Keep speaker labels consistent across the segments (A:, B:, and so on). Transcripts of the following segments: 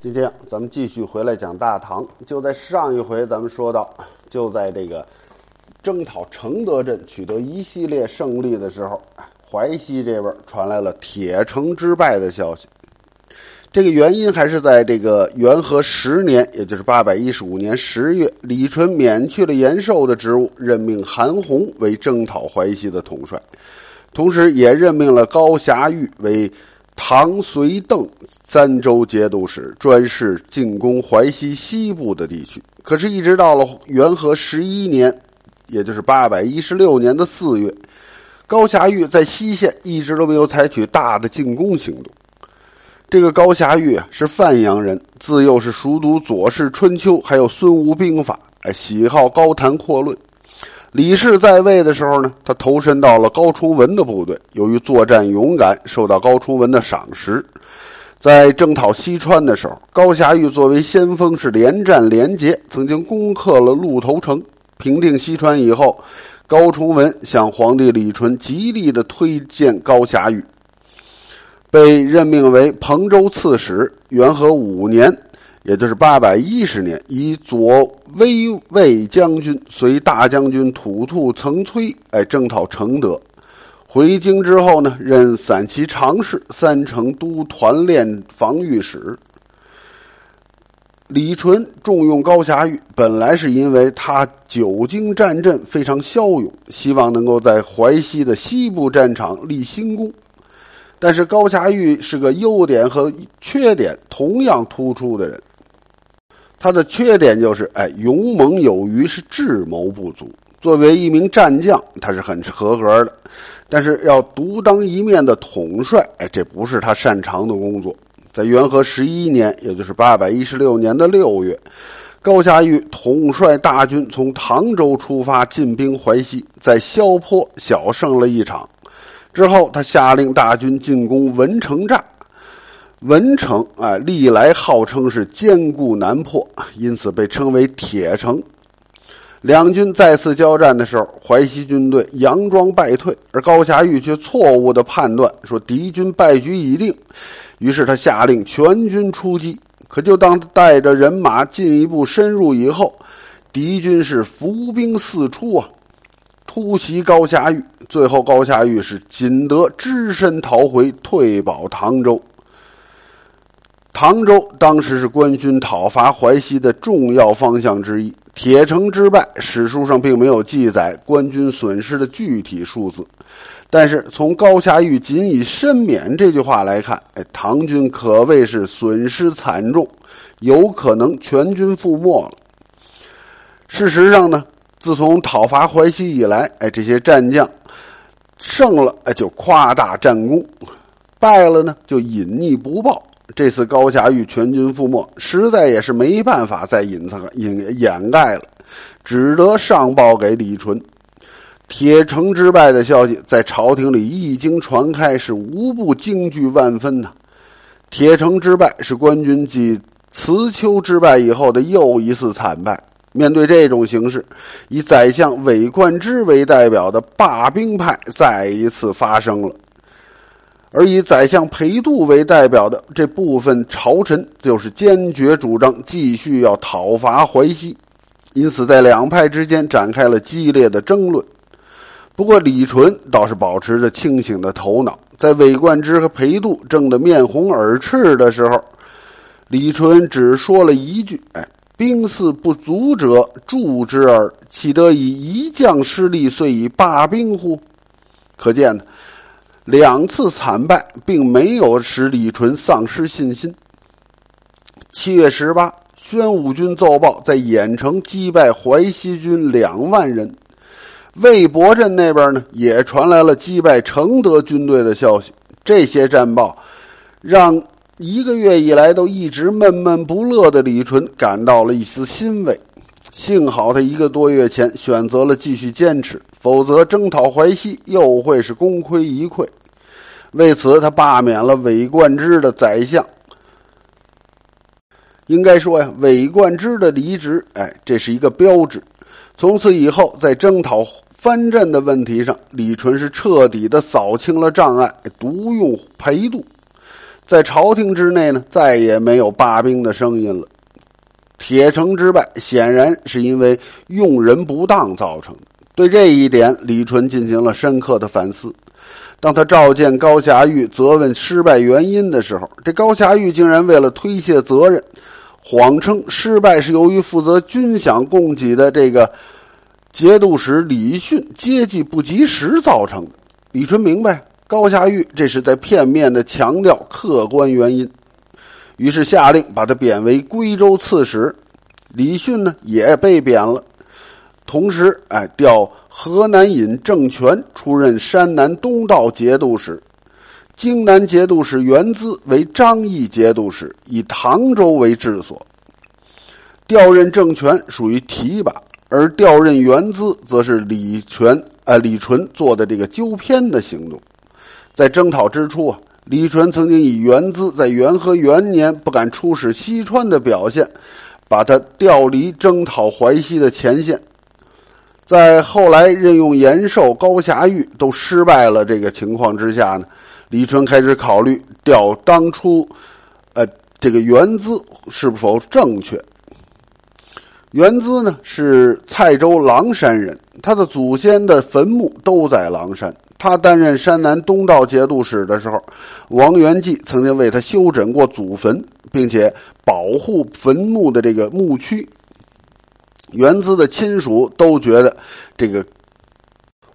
A: 今天咱们继续回来讲大唐。就在上一回，咱们说到，就在这个征讨承德镇取得一系列胜利的时候，淮西这边传来了铁城之败的消息。这个原因还是在这个元和十年，也就是八百一十五年十月，李纯免去了延寿的职务，任命韩弘为征讨淮西的统帅，同时也任命了高霞玉为。唐、隋、邓三州节度使专事进攻淮西西部的地区。可是，一直到了元和十一年，也就是八百一十六年的四月，高霞玉在西线一直都没有采取大的进攻行动。这个高霞玉，是范阳人，自幼是熟读《左氏春秋》，还有《孙吴兵法》，哎，喜好高谈阔论。李氏在位的时候呢，他投身到了高崇文的部队。由于作战勇敢，受到高崇文的赏识。在征讨西川的时候，高霞玉作为先锋，是连战连捷，曾经攻克了鹿头城，平定西川以后，高崇文向皇帝李纯极力的推荐高霞玉，被任命为彭州刺史。元和五年。也就是八百一十年，以左威卫将军随大将军吐兔曾崔哎征讨承德，回京之后呢，任散骑常侍、三成都团练防御使。李纯重用高霞玉，本来是因为他久经战阵，非常骁勇，希望能够在淮西的西部战场立新功。但是高霞玉是个优点和缺点同样突出的人。他的缺点就是，哎，勇猛有余，是智谋不足。作为一名战将，他是很合格的，但是要独当一面的统帅，哎，这不是他擅长的工作。在元和十一年，也就是八百一十六年的六月，高霞玉统帅大军从唐州出发，进兵淮西，在萧坡小胜了一场。之后，他下令大军进攻文城寨。文城啊，历来号称是坚固难破，因此被称为铁城。两军再次交战的时候，淮西军队佯装败退，而高霞玉却错误的判断说敌军败局已定，于是他下令全军出击。可就当带着人马进一步深入以后，敌军是伏兵四出啊，突袭高霞玉。最后高霞玉是仅得只身逃回，退保唐州。唐州当时是官军讨伐淮西的重要方向之一。铁城之败，史书上并没有记载官军损失的具体数字，但是从高霞玉仅以身免这句话来看，哎，唐军可谓是损失惨重，有可能全军覆没了。事实上呢，自从讨伐淮西以来，哎，这些战将胜了，哎，就夸大战功；败了呢，就隐匿不报。这次高霞玉全军覆没，实在也是没办法再隐藏、隐掩盖了，只得上报给李纯。铁城之败的消息在朝廷里一经传开，是无不惊惧万分呐。铁城之败是官军继辞丘之败以后的又一次惨败。面对这种形势，以宰相韦冠之为代表的罢兵派再一次发生了。而以宰相裴度为代表的这部分朝臣，就是坚决主张继续要讨伐淮西，因此在两派之间展开了激烈的争论。不过李纯倒是保持着清醒的头脑，在韦冠之和裴度争得面红耳赤的时候，李纯只说了一句：“哎，兵似不足者助之耳，岂得以一将失利，遂以罢兵乎？”可见呢。两次惨败，并没有使李纯丧失信心。七月十八，宣武军奏报，在郾城击败淮西军两万人。魏博镇那边呢，也传来了击败承德军队的消息。这些战报，让一个月以来都一直闷闷不乐的李纯感到了一丝欣慰。幸好他一个多月前选择了继续坚持，否则征讨淮西又会是功亏一篑。为此，他罢免了韦冠之的宰相。应该说呀，韦冠之的离职，哎，这是一个标志。从此以后，在征讨藩镇的问题上，李纯是彻底的扫清了障碍，独用裴度。在朝廷之内呢，再也没有罢兵的声音了。铁城之败显然是因为用人不当造成的。对这一点，李纯进行了深刻的反思。当他召见高霞玉责问失败原因的时候，这高霞玉竟然为了推卸责任，谎称失败是由于负责军饷供给的这个节度使李训接济不及时造成的。李春明白高霞玉这是在片面的强调客观原因。于是下令把他贬为归州刺史，李训呢也被贬了。同时，哎，调河南尹郑权出任山南东道节度使，荆南节度使元资为张义节度使，以唐州为治所。调任郑权属于提拔，而调任元资则是李全呃李纯做的这个纠偏的行动。在征讨之初啊。李纯曾经以元资在元和元年不敢出使西川的表现，把他调离征讨淮西的前线。在后来任用延寿、高霞玉都失败了这个情况之下呢，李纯开始考虑调当初，呃，这个元资是否正确。元资呢是蔡州狼山人，他的祖先的坟墓都在狼山。他担任山南东道节度使的时候，王元济曾经为他修整过祖坟，并且保护坟墓的这个墓区。元资的亲属都觉得这个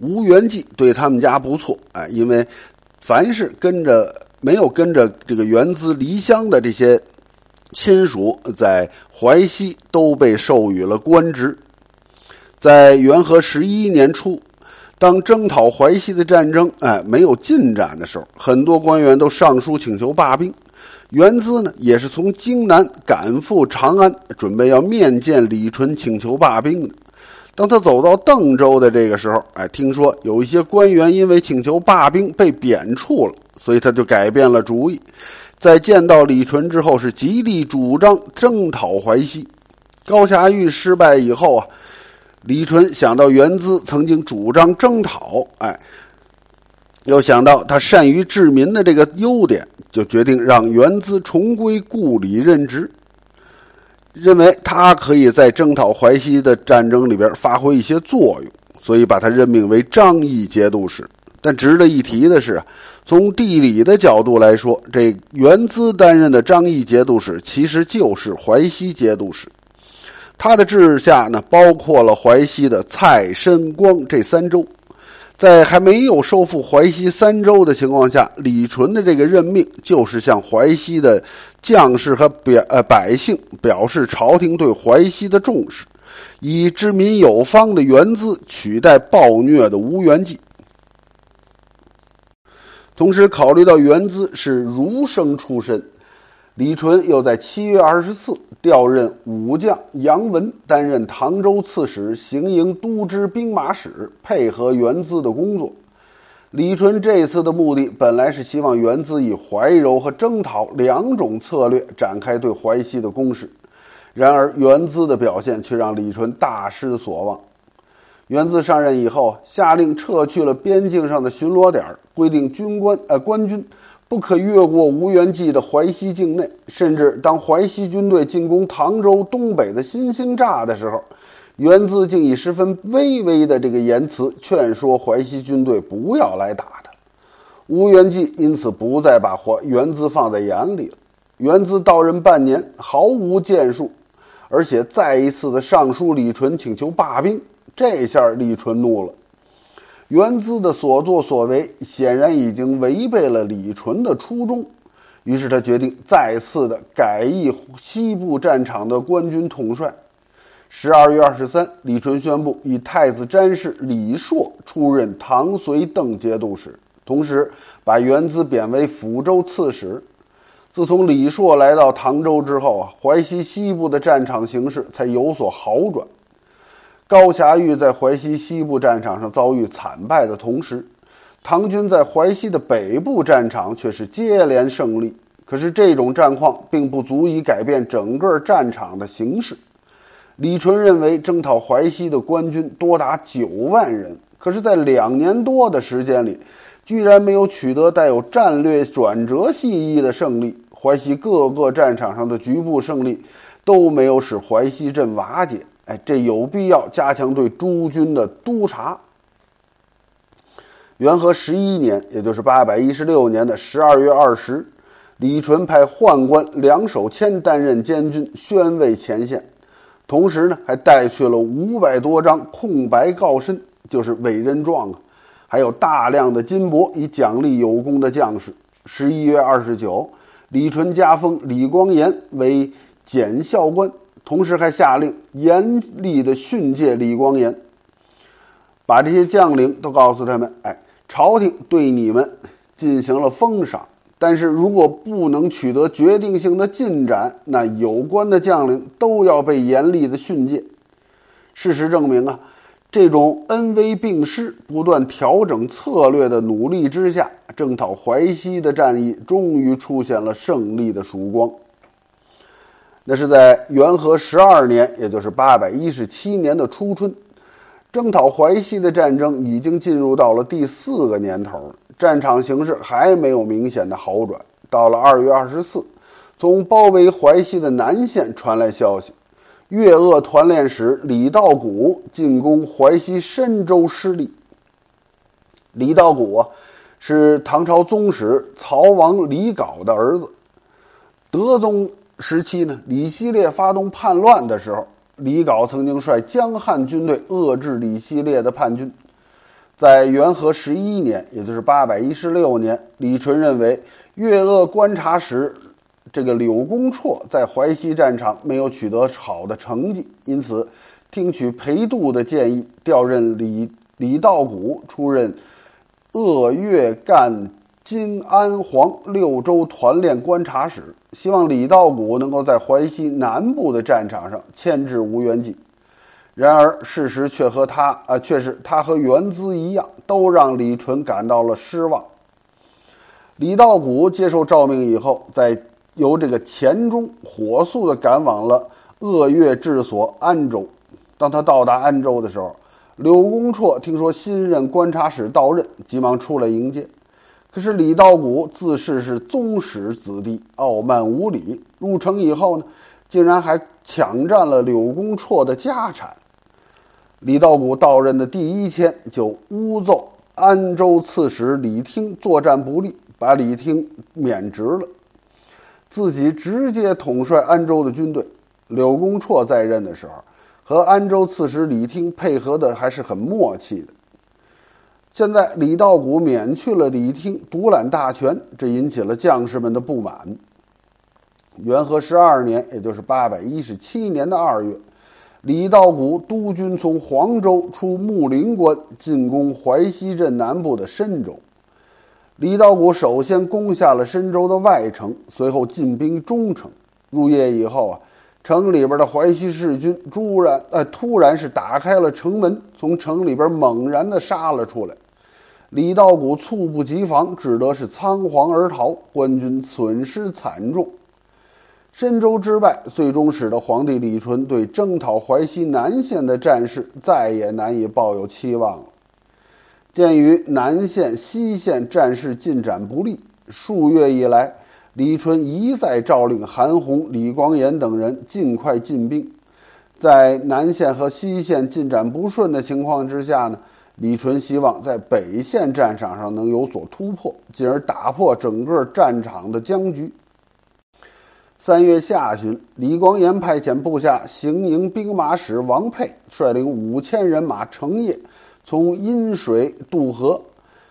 A: 吴元济对他们家不错，哎，因为凡是跟着没有跟着这个元资离乡的这些亲属，在淮西都被授予了官职。在元和十一年初。当征讨淮西的战争哎没有进展的时候，很多官员都上书请求罢兵。元资呢也是从荆南赶赴长安，准备要面见李纯请求罢兵的。当他走到邓州的这个时候，哎，听说有一些官员因为请求罢兵被贬黜了，所以他就改变了主意。在见到李纯之后，是极力主张征讨淮西。高霞玉失败以后啊。李纯想到元资曾经主张征讨，哎，又想到他善于治民的这个优点，就决定让元资重归故里任职，认为他可以在征讨淮西的战争里边发挥一些作用，所以把他任命为张义节度使。但值得一提的是，从地理的角度来说，这元资担任的张义节度使其实就是淮西节度使。他的治下呢，包括了淮西的蔡、申、光这三州。在还没有收复淮西三州的情况下，李纯的这个任命就是向淮西的将士和表呃百姓表示朝廷对淮西的重视，以治民有方的元资取代暴虐的吴元济。同时，考虑到元资是儒生出身。李纯又在七月二十四调任武将杨文担任唐州刺史、行营都知兵马使，配合元资的工作。李纯这次的目的本来是希望元资以怀柔和征讨两种策略展开对淮西的攻势，然而元资的表现却让李纯大失所望。元资上任以后，下令撤去了边境上的巡逻点，规定军官呃官军。不可越过吴元济的淮西境内，甚至当淮西军队进攻唐州东北的新兴栅的时候，元资竟以十分微微的这个言辞劝说淮西军队不要来打他。吴元济因此不再把淮元资放在眼里了。元资到任半年，毫无建树，而且再一次的上书李纯请求罢兵。这下李纯怒了。元资的所作所为显然已经违背了李纯的初衷，于是他决定再次的改易西部战场的官军统帅。十二月二十三，李纯宣布以太子詹事李硕出任唐绥邓节度使，同时把元资贬为抚州刺史。自从李硕来到唐州之后啊，淮西西部的战场形势才有所好转。高霞玉在淮西西部战场上遭遇惨败的同时，唐军在淮西的北部战场却是接连胜利。可是这种战况并不足以改变整个战场的形势。李纯认为，征讨淮西的官军多达九万人，可是，在两年多的时间里，居然没有取得带有战略转折戏意的胜利。淮西各个战场上的局部胜利都没有使淮西镇瓦解。哎，这有必要加强对诸军的督察。元和十一年，也就是八百一十六年的十二月二十，李纯派宦官梁守谦担任监军，宣慰前线，同时呢，还带去了五百多张空白告身，就是委任状啊。还有大量的金帛以奖励有功的将士。十一月二十九，李纯加封李光炎为检校官，同时还下令严厉的训诫李光炎，把这些将领都告诉他们：哎，朝廷对你们进行了封赏，但是如果不能取得决定性的进展，那有关的将领都要被严厉的训诫。事实证明啊。这种恩威并施、不断调整策略的努力之下，征讨淮西的战役终于出现了胜利的曙光。那是在元和十二年，也就是八百一十七年的初春，征讨淮西的战争已经进入到了第四个年头，战场形势还没有明显的好转。到了二月二十四，从包围淮西的南线传来消息。岳鄂团练使李道古进攻淮西深州失利。李道古啊，是唐朝宗室曹王李杲的儿子。德宗时期呢，李希烈发动叛乱的时候，李杲曾经率江汉军队遏制李希烈的叛军。在元和十一年，也就是八百一十六年，李纯认为岳鄂观察使。这个柳公绰在淮西战场没有取得好的成绩，因此听取裴度的建议，调任李李道古出任鄂粤赣金安黄六州团练观察使，希望李道古能够在淮西南部的战场上牵制吴元济。然而事实却和他啊，却是他和元资一样，都让李纯感到了失望。李道古接受诏命以后，在由这个钱钟火速的赶往了鄂越治所安州。当他到达安州的时候，柳公绰听说新任观察使到任，急忙出来迎接。可是李道古自恃是宗室子弟，傲慢无礼。入城以后呢，竟然还抢占了柳公绰的家产。李道古到任的第一天，就诬奏安州刺史李听作战不利，把李听免职了。自己直接统帅安州的军队。柳公绰在任的时候，和安州刺史李听配合的还是很默契的。现在李道古免去了李听，独揽大权，这引起了将士们的不满。元和十二年，也就是八百一十七年的二月，李道古督军从黄州出木陵关，进攻淮西镇南部的深州。李道古首先攻下了深州的外城，随后进兵中城。入夜以后啊，城里边的淮西士军突然呃突然是打开了城门，从城里边猛然的杀了出来。李道古猝不及防，只得是仓皇而逃，官军损失惨重。深州之败，最终使得皇帝李纯对征讨淮西南线的战事再也难以抱有期望了。鉴于南线、西线战事进展不利，数月以来，李纯一再诏令韩红、李光炎等人尽快进兵。在南线和西线进展不顺的情况之下呢，李纯希望在北线战场上能有所突破，进而打破整个战场的僵局。三月下旬，李光炎派遣部下行营兵马使王沛率领五千人马成夜。从阴水渡河，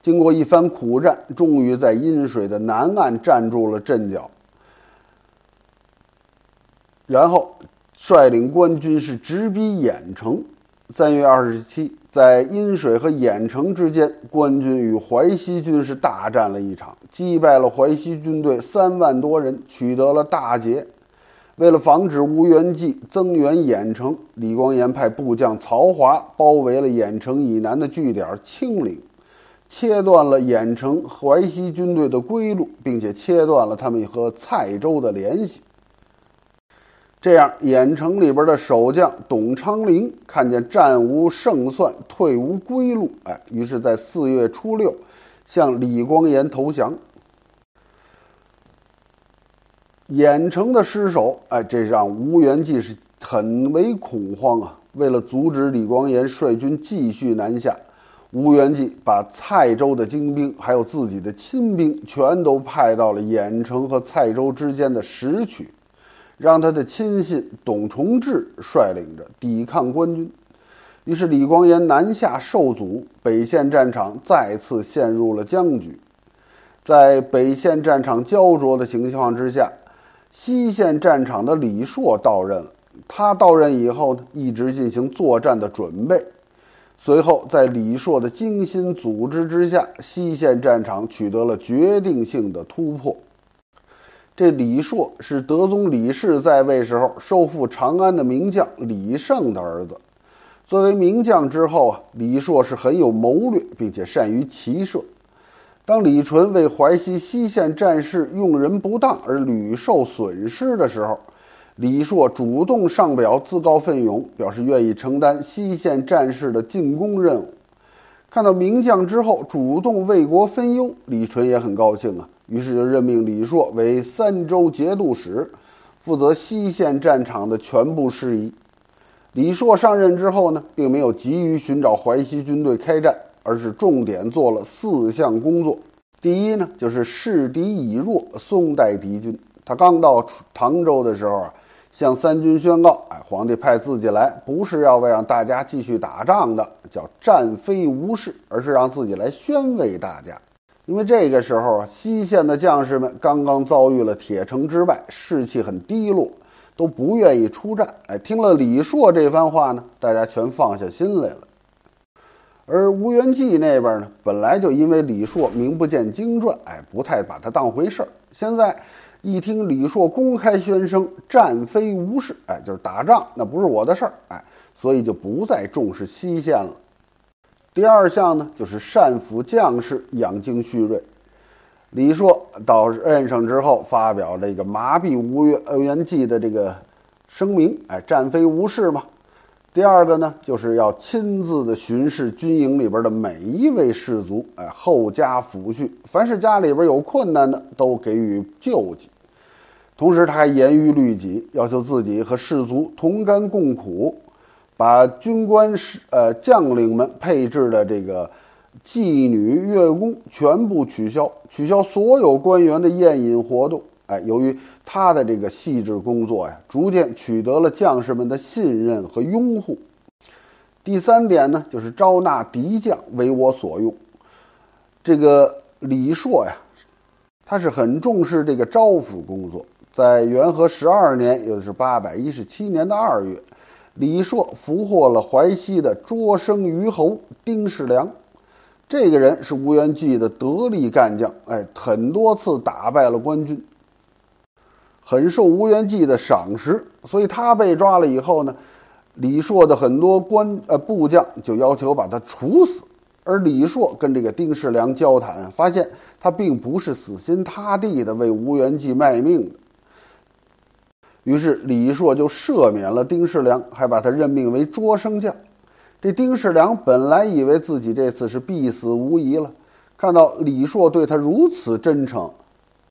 A: 经过一番苦战，终于在阴水的南岸站住了阵脚。然后率领官军是直逼郾城。三月二十七，在阴水和郾城之间，官军与淮西军是大战了一场，击败了淮西军队三万多人，取得了大捷。为了防止吴元济增援郾城，李光炎派部将曹华包围了郾城以南的据点清陵，切断了郾城淮西军队的归路，并且切断了他们和蔡州的联系。这样，郾城里边的守将董昌龄看见战无胜算，退无归路，哎，于是，在四月初六，向李光炎投降。郾城的失守，哎，这让吴元济是很为恐慌啊！为了阻止李光炎率军继续南下，吴元济把蔡州的精兵还有自己的亲兵全都派到了郾城和蔡州之间的石渠，让他的亲信董崇志率领着抵抗官军。于是李光炎南下受阻，北线战场再次陷入了僵局。在北线战场焦灼的情况之下。西线战场的李硕到任了。他到任以后呢，一直进行作战的准备。随后，在李硕的精心组织之下，西线战场取得了决定性的突破。这李硕是德宗李氏在位时候收复长安的名将李胜的儿子。作为名将之后啊，李硕是很有谋略，并且善于骑射。当李纯为淮西西线战事用人不当而屡受损失的时候，李硕主动上表自告奋勇，表示愿意承担西线战事的进攻任务。看到名将之后主动为国分忧，李纯也很高兴啊，于是就任命李硕为三州节度使，负责西线战场的全部事宜。李硕上任之后呢，并没有急于寻找淮西军队开战。而是重点做了四项工作。第一呢，就是示敌以弱，松待敌军。他刚到唐州的时候啊，向三军宣告：“哎，皇帝派自己来，不是要为让大家继续打仗的，叫战非无事，而是让自己来宣慰大家。因为这个时候啊，西线的将士们刚刚遭遇了铁城之败，士气很低落，都不愿意出战。哎，听了李硕这番话呢，大家全放下心来了。”而吴元济那边呢，本来就因为李硕名不见经传，哎，不太把他当回事儿。现在一听李硕公开宣称战非无事，哎，就是打仗那不是我的事儿，哎，所以就不再重视西线了。第二项呢，就是善抚将士，养精蓄锐。李硕到任上之后，发表这个麻痹吴元吴元济的这个声明，哎，战非无事嘛。第二个呢，就是要亲自的巡视军营里边的每一位士卒，哎，后加抚恤，凡是家里边有困难的，都给予救济。同时，他还严于律己，要求自己和士卒同甘共苦，把军官是呃将领们配置的这个妓女、乐工全部取消，取消所有官员的宴饮活动。哎，由于他的这个细致工作呀，逐渐取得了将士们的信任和拥护。第三点呢，就是招纳敌将为我所用。这个李硕呀，他是很重视这个招抚工作。在元和十二年，也就是八百一十七年的二月，李硕俘获了淮西的捉生虞侯丁世良。这个人是吴元济的得力干将，哎，很多次打败了官军。很受吴元济的赏识，所以他被抓了以后呢，李硕的很多官呃部将就要求把他处死。而李硕跟这个丁世良交谈，发现他并不是死心塌地的为吴元济卖命的。于是李硕就赦免了丁世良，还把他任命为捉生将。这丁世良本来以为自己这次是必死无疑了，看到李硕对他如此真诚，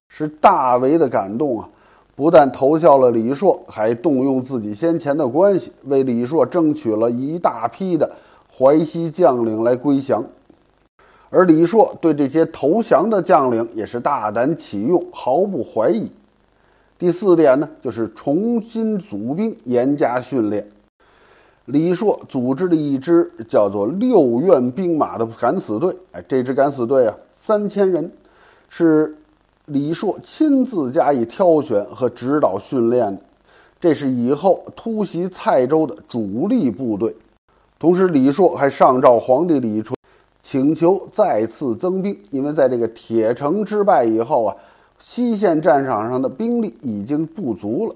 A: 是大为的感动啊。不但投效了李硕，还动用自己先前的关系，为李硕争取了一大批的淮西将领来归降。而李硕对这些投降的将领也是大胆启用，毫不怀疑。第四点呢，就是重新组兵，严加训练。李硕组织了一支叫做六院兵马的敢死队，哎，这支敢死队啊，三千人，是。李硕亲自加以挑选和指导训练的，这是以后突袭蔡州的主力部队。同时，李硕还上诏皇帝李纯，请求再次增兵，因为在这个铁城之败以后啊，西线战场上的兵力已经不足了。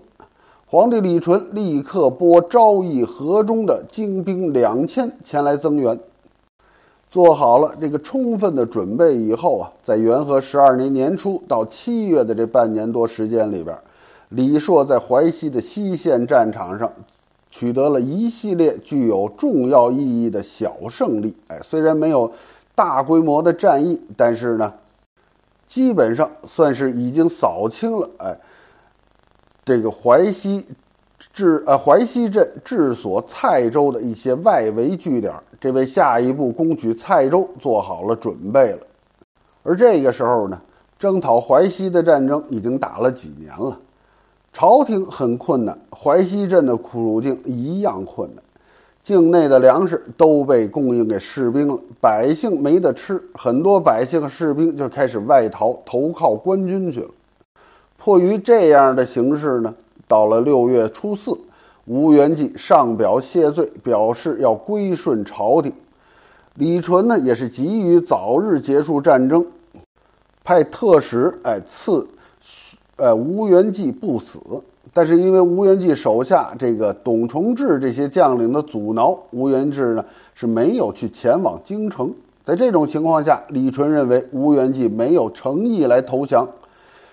A: 皇帝李纯立刻拨昭义、河中的精兵两千前来增援。做好了这个充分的准备以后啊，在元和十二年年初到七月的这半年多时间里边，李硕在淮西的西线战场上取得了一系列具有重要意义的小胜利。哎，虽然没有大规模的战役，但是呢，基本上算是已经扫清了。哎，这个淮西治呃淮西镇治所蔡州的一些外围据点，这为下一步攻取蔡州做好了准备了。而这个时候呢，征讨淮西的战争已经打了几年了，朝廷很困难，淮西镇的苦境一样困难。境内的粮食都被供应给士兵了，百姓没得吃，很多百姓和士兵就开始外逃，投靠官军去了。迫于这样的形势呢，到了六月初四，吴元济上表谢罪，表示要归顺朝廷。李纯呢，也是急于早日结束战争，派特使哎赐，呃吴元济不死。但是因为吴元济手下这个董崇智这些将领的阻挠，吴元济呢是没有去前往京城。在这种情况下，李纯认为吴元济没有诚意来投降，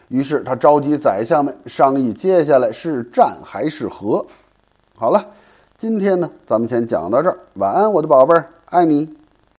A: 于是他召集宰相们商议，接下来是战还是和。好了，今天呢咱们先讲到这儿，晚安，我的宝贝儿，爱你。